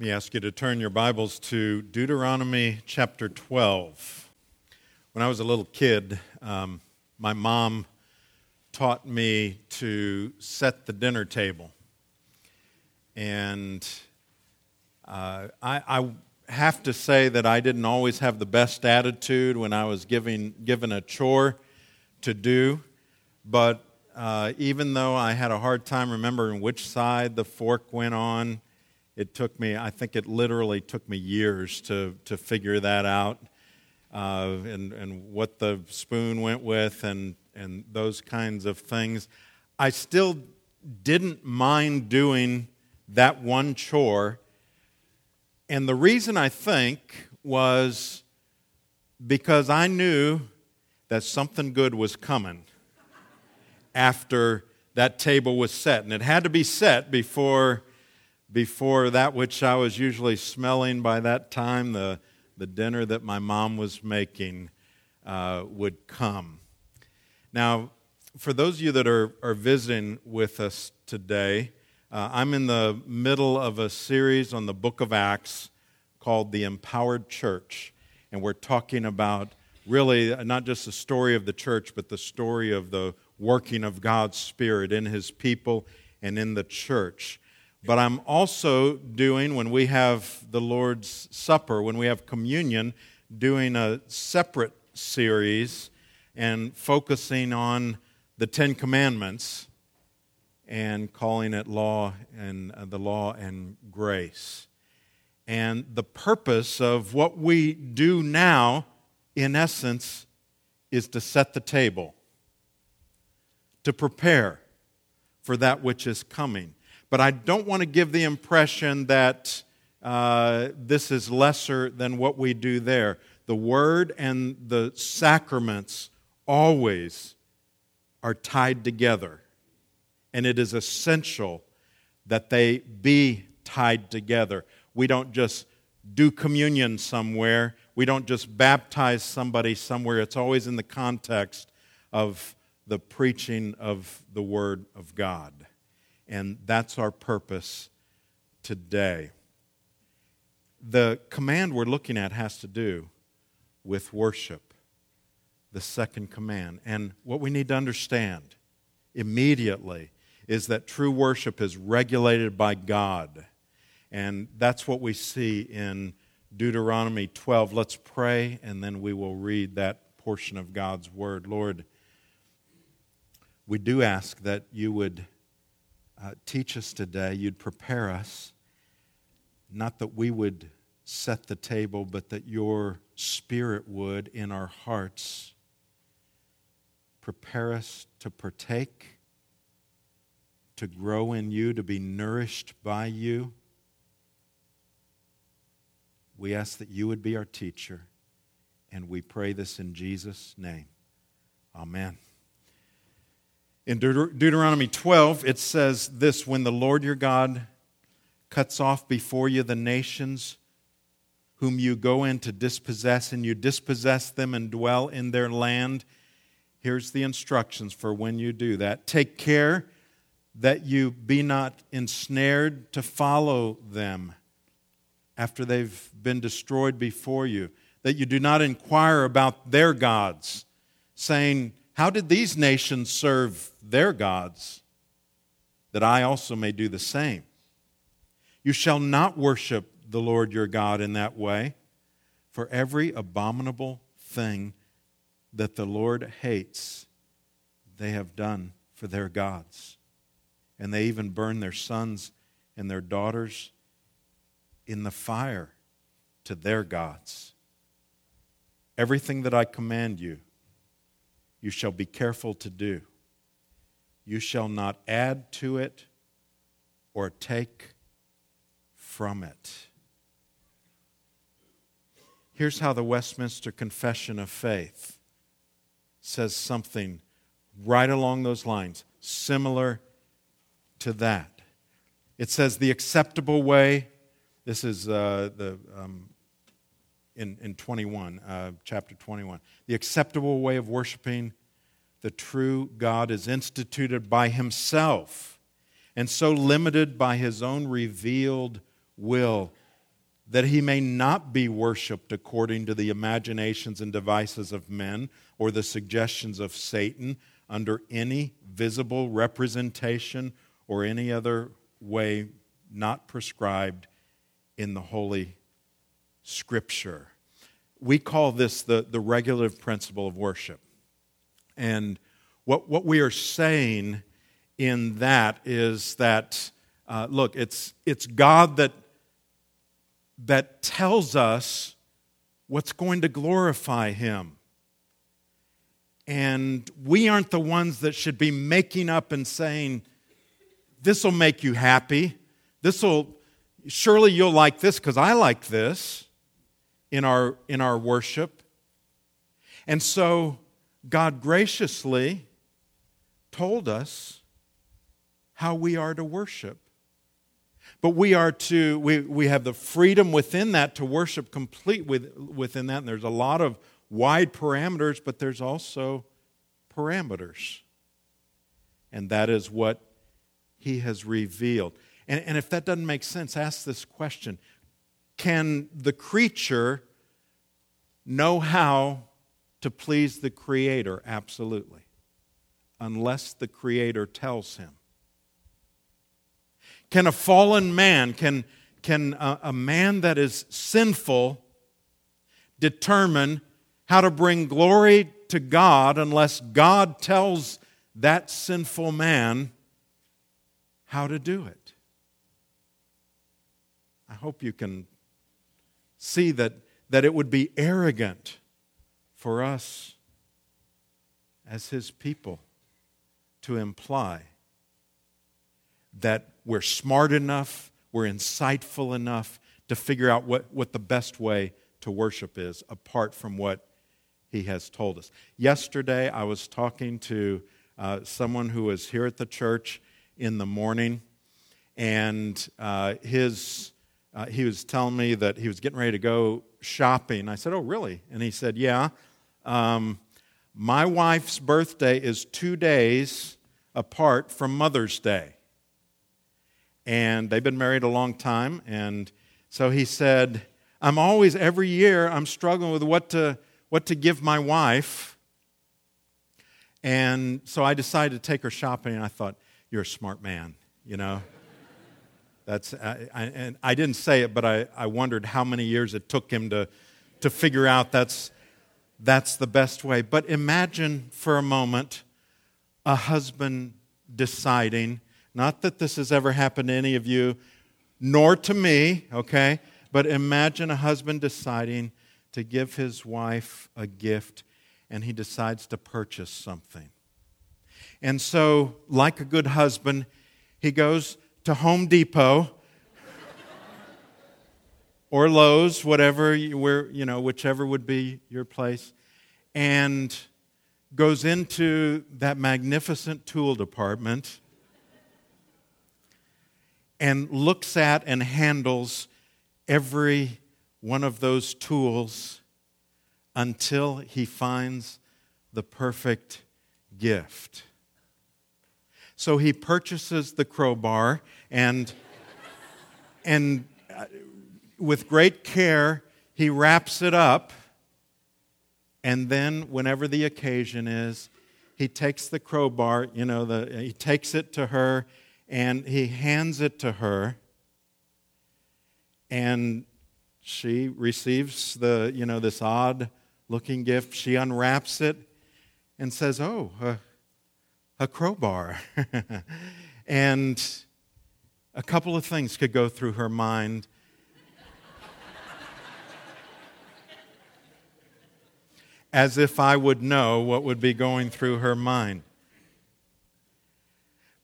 Let me ask you to turn your Bibles to Deuteronomy chapter 12. When I was a little kid, um, my mom taught me to set the dinner table. And uh, I, I, have to say that I didn't always have the best attitude when I was giving, given a chore to do. But uh, even though I had a hard time remembering which side the fork went on, it took me, I think it literally took me years to, to figure that out uh, and, and what the spoon went with and, and those kinds of things. I still didn't mind doing that one chore. And the reason I think was because I knew that something good was coming after that table was set. And it had to be set before, before that which I was usually smelling by that time, the, the dinner that my mom was making, uh, would come. Now, for those of you that are, are visiting with us today, uh, I'm in the middle of a series on the book of Acts called The Empowered Church. And we're talking about really not just the story of the church, but the story of the working of God's Spirit in His people and in the church. But I'm also doing, when we have the Lord's Supper, when we have communion, doing a separate series and focusing on the Ten Commandments and calling it law and uh, the law and grace. And the purpose of what we do now, in essence, is to set the table to prepare for that which is coming. But I don't want to give the impression that uh, this is lesser than what we do there. The Word and the sacraments always are tied together. And it is essential that they be tied together. We don't just do communion somewhere, we don't just baptize somebody somewhere. It's always in the context of the preaching of the Word of God. And that's our purpose today. The command we're looking at has to do with worship, the second command. And what we need to understand immediately is that true worship is regulated by God. And that's what we see in Deuteronomy 12. Let's pray, and then we will read that portion of God's Word. Lord, we do ask that you would uh, teach us today, you'd prepare us, not that we would set the table, but that your Spirit would in our hearts prepare us to partake, to grow in you, to be nourished by you. We ask that you would be our teacher, and we pray this in Jesus' name. Amen. In Deut- Deuteronomy 12, it says this When the Lord your God cuts off before you the nations whom you go in to dispossess, and you dispossess them and dwell in their land, here's the instructions for when you do that. Take care that you be not ensnared to follow them after they've been destroyed before you, that you do not inquire about their gods, saying, how did these nations serve their gods? That I also may do the same. You shall not worship the Lord your God in that way, for every abominable thing that the Lord hates, they have done for their gods. And they even burn their sons and their daughters in the fire to their gods. Everything that I command you, you shall be careful to do. You shall not add to it or take from it. Here's how the Westminster Confession of Faith says something right along those lines, similar to that. It says the acceptable way, this is uh, the um, in, in 21, uh, chapter 21. The acceptable way of worshiping the true God is instituted by himself and so limited by his own revealed will that he may not be worshiped according to the imaginations and devices of men or the suggestions of Satan under any visible representation or any other way not prescribed in the Holy Scripture. We call this the, the regulative principle of worship. And what, what we are saying in that is that, uh, look, it's, it's God that that tells us what's going to glorify Him. And we aren't the ones that should be making up and saying, This will make you happy. This will, surely you'll like this because I like this in our, in our worship. And so God graciously told us how we are to worship. But we are to, we, we have the freedom within that to worship complete with, within that. And there's a lot of wide parameters, but there's also parameters. And that is what he has revealed. And, and if that doesn't make sense, ask this question Can the creature know how to please the Creator? Absolutely. Unless the Creator tells him. Can a fallen man, can, can a, a man that is sinful determine how to bring glory to God unless God tells that sinful man how to do it? I hope you can see that, that it would be arrogant for us as his people to imply that we're smart enough, we're insightful enough to figure out what, what the best way to worship is apart from what he has told us. Yesterday, I was talking to uh, someone who was here at the church in the morning, and uh, his, uh, he was telling me that he was getting ready to go shopping. I said, Oh, really? And he said, Yeah. Um, my wife's birthday is two days apart from Mother's Day and they've been married a long time. And so he said, I'm always, every year, I'm struggling with what to, what to give my wife. And so I decided to take her shopping, and I thought, You're a smart man, you know? That's, I, I, and I didn't say it, but I, I wondered how many years it took him to, to figure out that's, that's the best way. But imagine for a moment a husband deciding not that this has ever happened to any of you, nor to me, okay? But imagine a husband deciding to give his wife a gift and he decides to purchase something. And so, like a good husband, he goes to Home Depot or Lowe's, whatever, you, where, you know, whichever would be your place, and goes into that magnificent tool department and looks at and handles every one of those tools until he finds the perfect gift. So he purchases the crowbar and, and uh, with great care, he wraps it up. And then, whenever the occasion is, he takes the crowbar, you know, the, he takes it to her and he hands it to her and she receives the you know this odd looking gift she unwraps it and says oh a, a crowbar. And a couple of things could go through her mind. As if i would know what would be going through her mind.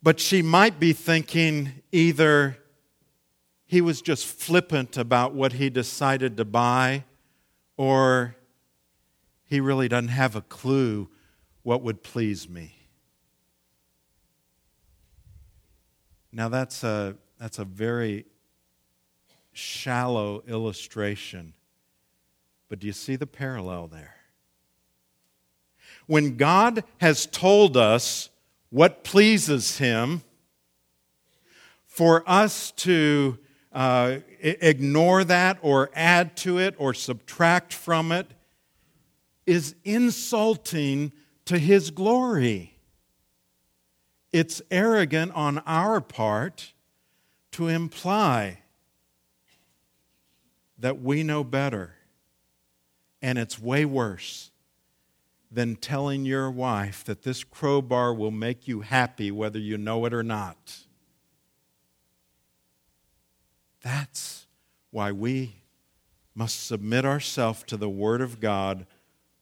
But she might be thinking either he was just flippant about what he decided to buy, or he really doesn't have a clue what would please me. Now, that's a, that's a very shallow illustration, but do you see the parallel there? When God has told us what pleases Him, for us to uh, ignore that or add to it or subtract from it is insulting to his glory. It's arrogant on our part to imply that we know better. And it's way worse than telling your wife that this crowbar will make you happy whether you know it or not. That's why we must submit ourselves to the Word of God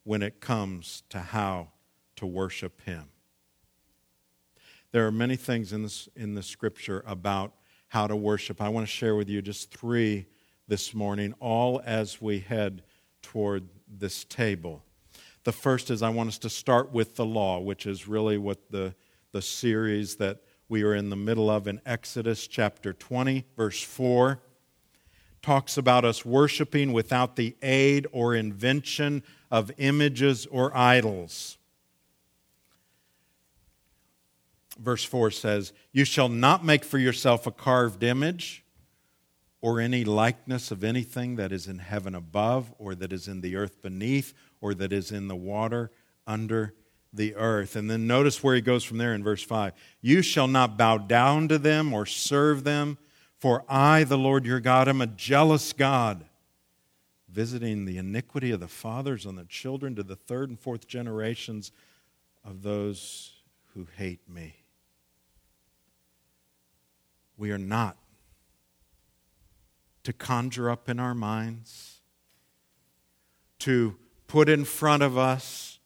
when it comes to how to worship Him. There are many things in, this, in the Scripture about how to worship. I want to share with you just three this morning, all as we head toward this table. The first is I want us to start with the law, which is really what the, the series that we are in the middle of in Exodus chapter 20, verse 4 talks about us worshiping without the aid or invention of images or idols. Verse 4 says, You shall not make for yourself a carved image or any likeness of anything that is in heaven above, or that is in the earth beneath, or that is in the water under the earth. And then notice where he goes from there in verse 5 You shall not bow down to them or serve them, for I, the Lord your God, am a jealous God, visiting the iniquity of the fathers on the children to the third and fourth generations of those who hate me. We are not to conjure up in our minds, to put in front of us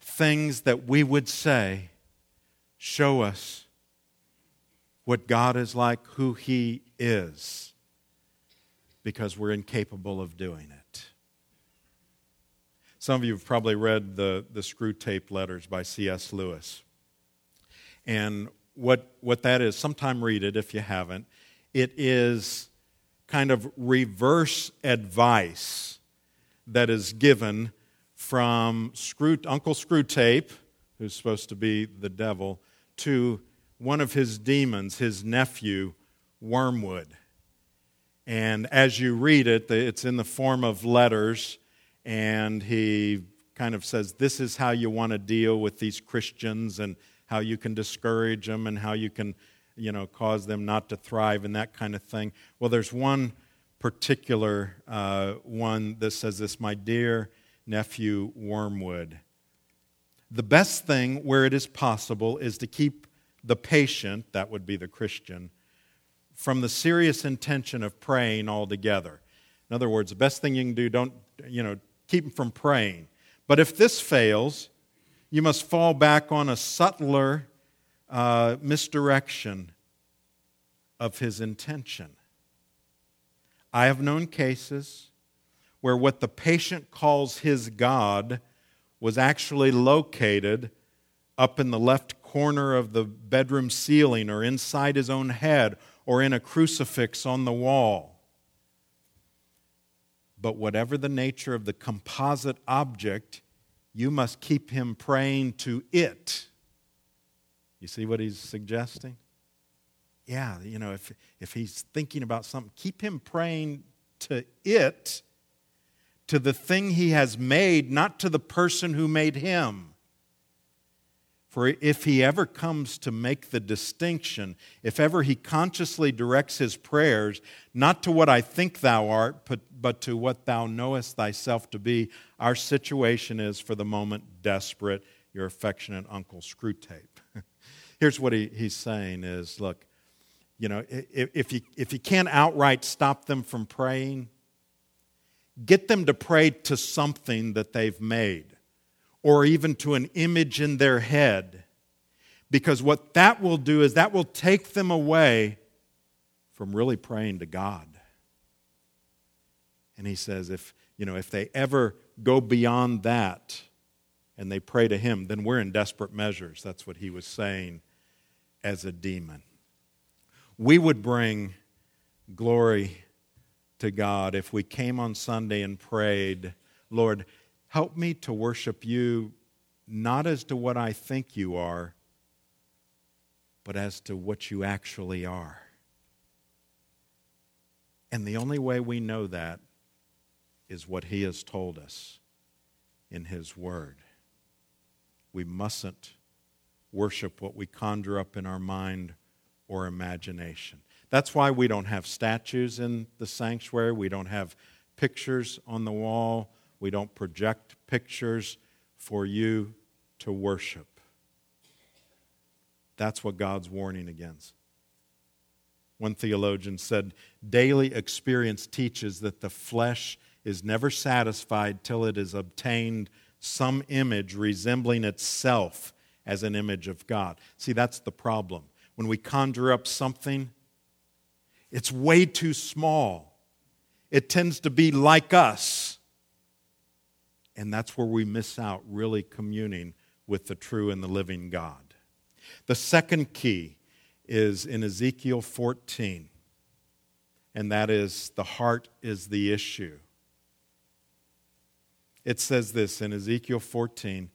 things that we would say show us what God is like, who He is, because we're incapable of doing it. Some of you have probably read the, the Screwtape letters by C.S. Lewis. And what, what that is, sometime read it if you haven't. It is kind of reverse advice that is given from Screw, Uncle Screwtape, who's supposed to be the devil, to one of his demons, his nephew, Wormwood. And as you read it, it's in the form of letters, and he kind of says, This is how you want to deal with these Christians, and how you can discourage them, and how you can, you know, cause them not to thrive, and that kind of thing. Well, there's one particular uh, one that says this My dear nephew, Wormwood. The best thing where it is possible is to keep the patient, that would be the Christian, from the serious intention of praying altogether. In other words, the best thing you can do, don't, you know, keep him from praying. But if this fails, you must fall back on a subtler uh, misdirection of his intention. I have known cases where what the patient calls his God was actually located up in the left corner of the bedroom ceiling or inside his own head or in a crucifix on the wall. But whatever the nature of the composite object, you must keep him praying to it. You see what he's suggesting? Yeah, you know, if, if he's thinking about something, keep him praying to it, to the thing he has made, not to the person who made him. For if he ever comes to make the distinction, if ever he consciously directs his prayers, not to what I think thou art, but, but to what thou knowest thyself to be, our situation is for the moment desperate. Your affectionate Uncle Screwtape. Here's what he, he's saying is look, you know, if, if, you, if you can't outright stop them from praying, get them to pray to something that they've made or even to an image in their head. Because what that will do is that will take them away from really praying to God. And he says, if, you know, if they ever go beyond that and they pray to him, then we're in desperate measures. That's what he was saying as a demon. We would bring glory to God if we came on Sunday and prayed, Lord, Help me to worship you not as to what I think you are, but as to what you actually are. And the only way we know that is what He has told us in His Word. We mustn't worship what we conjure up in our mind or imagination. That's why we don't have statues in the sanctuary. We don't have pictures on the wall. We don't project pictures for you to worship. That's what God's warning against. One theologian said, Daily experience teaches that the flesh is never satisfied till it has obtained some image resembling itself as an image of God. See, that's the problem. When we conjure up something, it's way too small. It tends to be like us. And that's where we miss out really communing with the true and the living God. The second key is in Ezekiel 14, and that is the heart is the issue. It says this in Ezekiel 14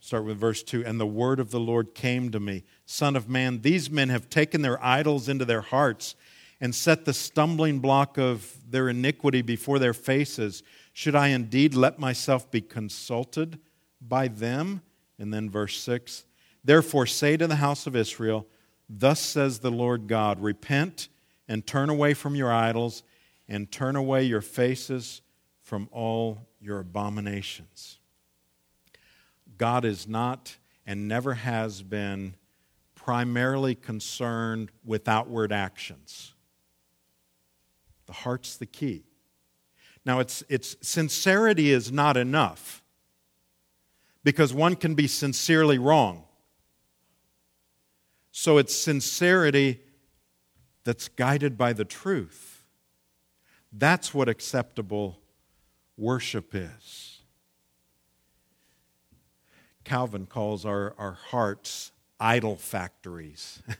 Start with verse 2. And the word of the Lord came to me Son of man, these men have taken their idols into their hearts and set the stumbling block of their iniquity before their faces. Should I indeed let myself be consulted by them? And then verse 6 Therefore say to the house of Israel, Thus says the Lord God, Repent and turn away from your idols and turn away your faces from all your abominations. God is not and never has been primarily concerned with outward actions. The heart's the key. Now, it's, it's sincerity is not enough because one can be sincerely wrong. So it's sincerity that's guided by the truth. That's what acceptable worship is. Calvin calls our, our hearts idol factories. I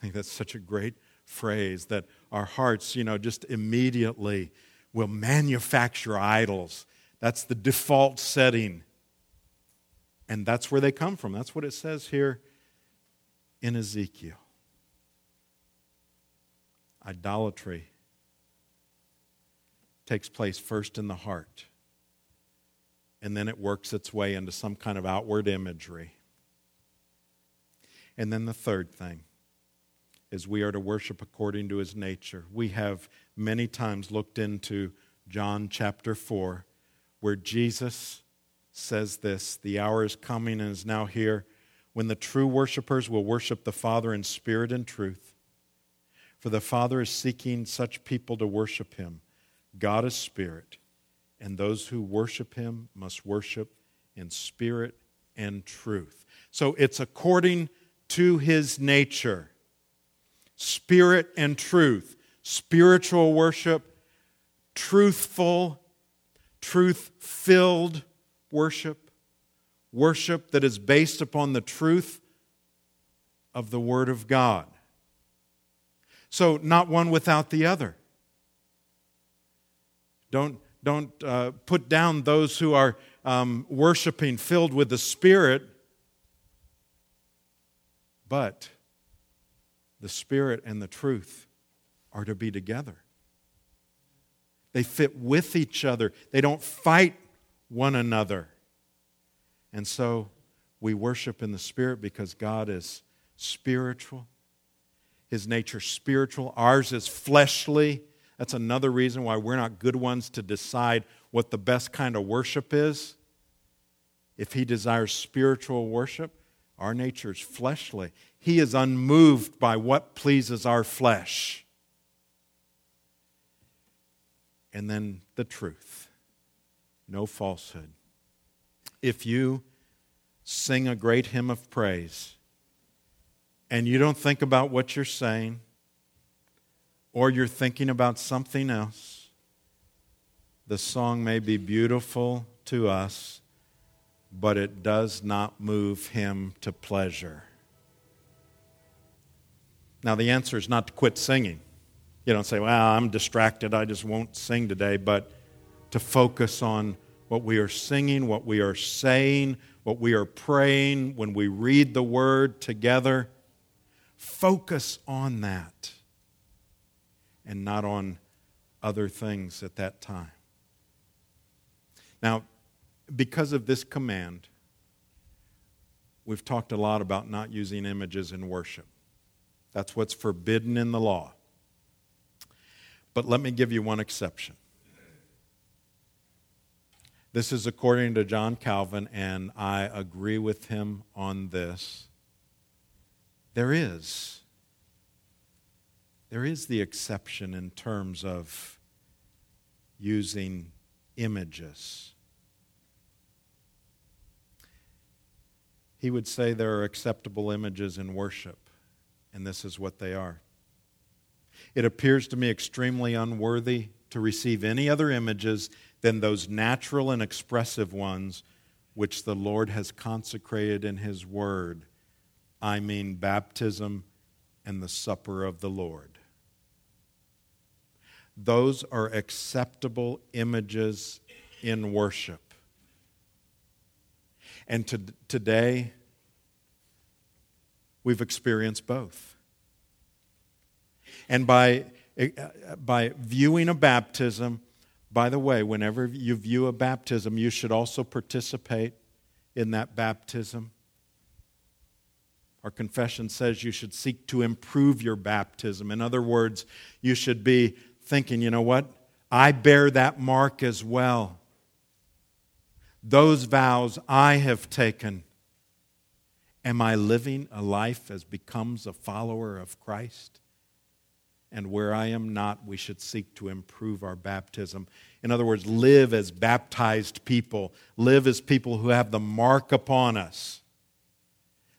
think that's such a great phrase that our hearts, you know, just immediately will manufacture idols. That's the default setting. And that's where they come from. That's what it says here in Ezekiel. Idolatry takes place first in the heart and then it works its way into some kind of outward imagery. And then the third thing is we are to worship according to his nature. We have many times looked into John chapter 4, where Jesus says this The hour is coming and is now here when the true worshipers will worship the Father in spirit and truth. For the Father is seeking such people to worship him. God is spirit and those who worship him must worship in spirit and truth. So it's according to his nature spirit and truth, spiritual worship, truthful, truth filled worship, worship that is based upon the truth of the Word of God. So, not one without the other. Don't don't uh, put down those who are um, worshiping filled with the Spirit, but the Spirit and the truth are to be together. They fit with each other, they don't fight one another. And so we worship in the Spirit because God is spiritual. His nature spiritual, ours is fleshly. That's another reason why we're not good ones to decide what the best kind of worship is. If he desires spiritual worship, our nature is fleshly. He is unmoved by what pleases our flesh. And then the truth no falsehood. If you sing a great hymn of praise and you don't think about what you're saying, or you're thinking about something else, the song may be beautiful to us, but it does not move him to pleasure. Now, the answer is not to quit singing. You don't say, Well, I'm distracted, I just won't sing today, but to focus on what we are singing, what we are saying, what we are praying, when we read the word together. Focus on that and not on other things at that time. Now, because of this command, we've talked a lot about not using images in worship. That's what's forbidden in the law. But let me give you one exception. This is according to John Calvin, and I agree with him on this. There is. There is the exception in terms of using images. He would say there are acceptable images in worship, and this is what they are. It appears to me extremely unworthy to receive any other images than those natural and expressive ones which the Lord has consecrated in His Word. I mean, baptism and the supper of the Lord. Those are acceptable images in worship. And to, today, we've experienced both. And by, eh, eh, by viewing a baptism, by the way, whenever you view a baptism, you should also participate in that baptism. Our confession says you should seek to improve your baptism. In other words, you should be thinking, you know what? I bear that mark as well. Those vows I have taken. Am I living a life as becomes a follower of Christ? And where I am not, we should seek to improve our baptism. In other words, live as baptized people, live as people who have the mark upon us.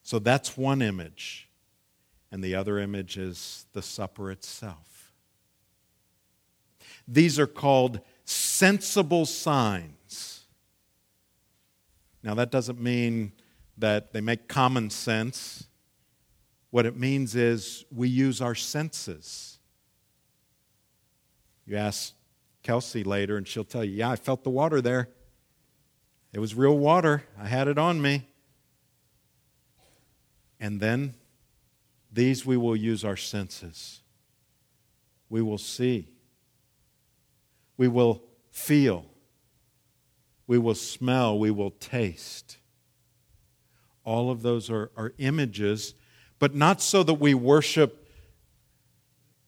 So that's one image. And the other image is the supper itself. These are called sensible signs. Now, that doesn't mean that they make common sense. What it means is we use our senses. You ask Kelsey later, and she'll tell you, Yeah, I felt the water there. It was real water. I had it on me. And then these we will use our senses. We will see. We will feel. We will smell. We will taste. All of those are, are images, but not so that we worship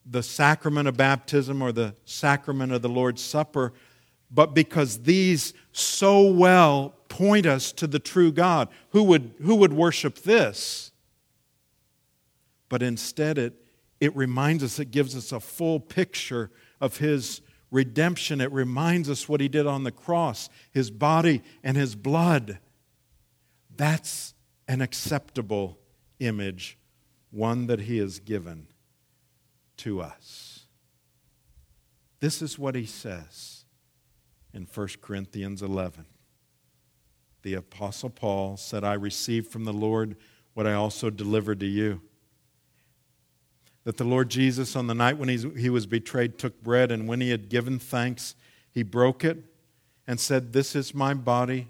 the sacrament of baptism or the sacrament of the Lord's Supper, but because these so well point us to the true God. Who would, who would worship this? But instead, it, it reminds us, it gives us a full picture of His redemption. It reminds us what He did on the cross, His body and His blood. That's an acceptable image, one that He has given to us. This is what He says in 1 Corinthians 11. The Apostle Paul said, I received from the Lord what I also delivered to you. That the Lord Jesus, on the night when he was betrayed, took bread, and when he had given thanks, he broke it and said, This is my body,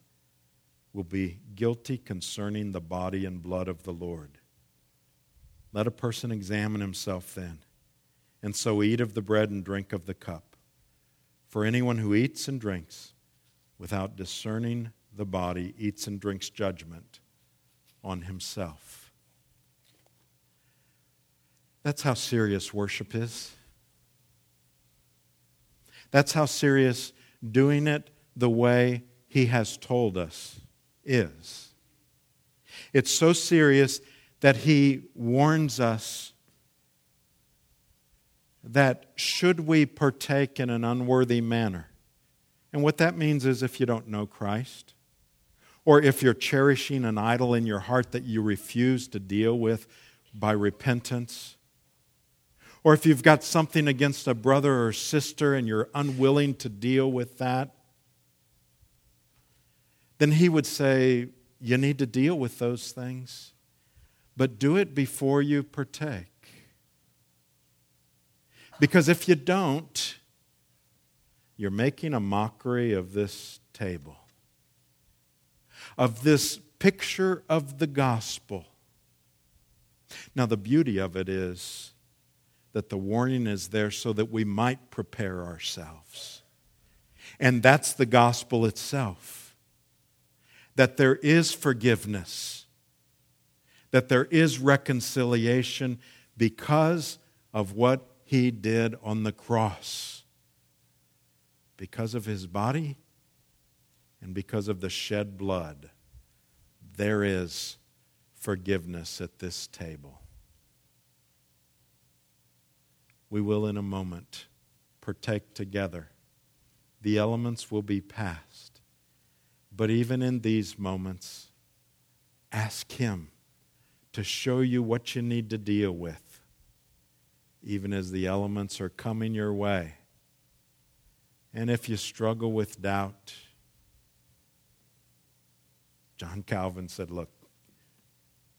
will be guilty concerning the body and blood of the Lord. Let a person examine himself then, and so eat of the bread and drink of the cup. For anyone who eats and drinks without discerning the body eats and drinks judgment on himself. That's how serious worship is. That's how serious doing it the way he has told us is. It's so serious that he warns us that should we partake in an unworthy manner, and what that means is if you don't know Christ, or if you're cherishing an idol in your heart that you refuse to deal with by repentance, or if you've got something against a brother or sister and you're unwilling to deal with that, then he would say, You need to deal with those things, but do it before you partake. Because if you don't, you're making a mockery of this table, of this picture of the gospel. Now, the beauty of it is that the warning is there so that we might prepare ourselves. And that's the gospel itself that there is forgiveness, that there is reconciliation because of what he did on the cross. Because of his body and because of the shed blood, there is forgiveness at this table. We will, in a moment, partake together. The elements will be passed. But even in these moments, ask Him to show you what you need to deal with even as the elements are coming your way. And if you struggle with doubt, John Calvin said, Look,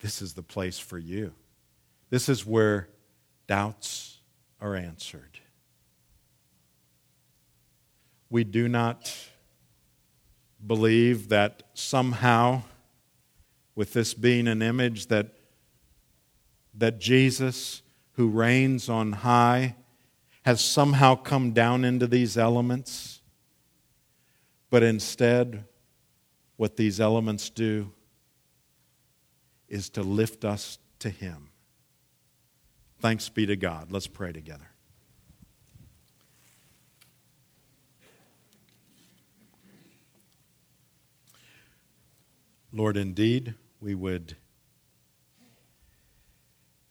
this is the place for you. This is where doubts are answered. We do not believe that somehow, with this being an image, that, that Jesus who reigns on high has somehow come down into these elements. But instead, what these elements do is to lift us to Him. Thanks be to God. Let's pray together. Lord, indeed, we would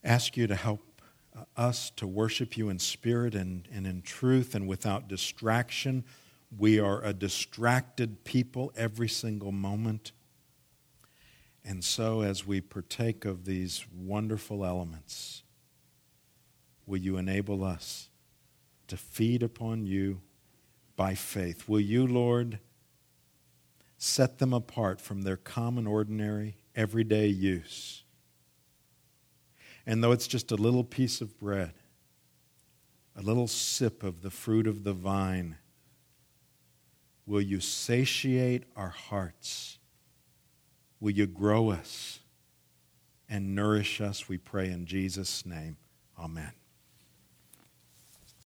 ask you to help us to worship you in spirit and, and in truth and without distraction. We are a distracted people every single moment. And so, as we partake of these wonderful elements, will you enable us to feed upon you by faith? Will you, Lord, set them apart from their common, ordinary, everyday use? And though it's just a little piece of bread, a little sip of the fruit of the vine, will you satiate our hearts? Will you grow us and nourish us? We pray in Jesus' name. Amen.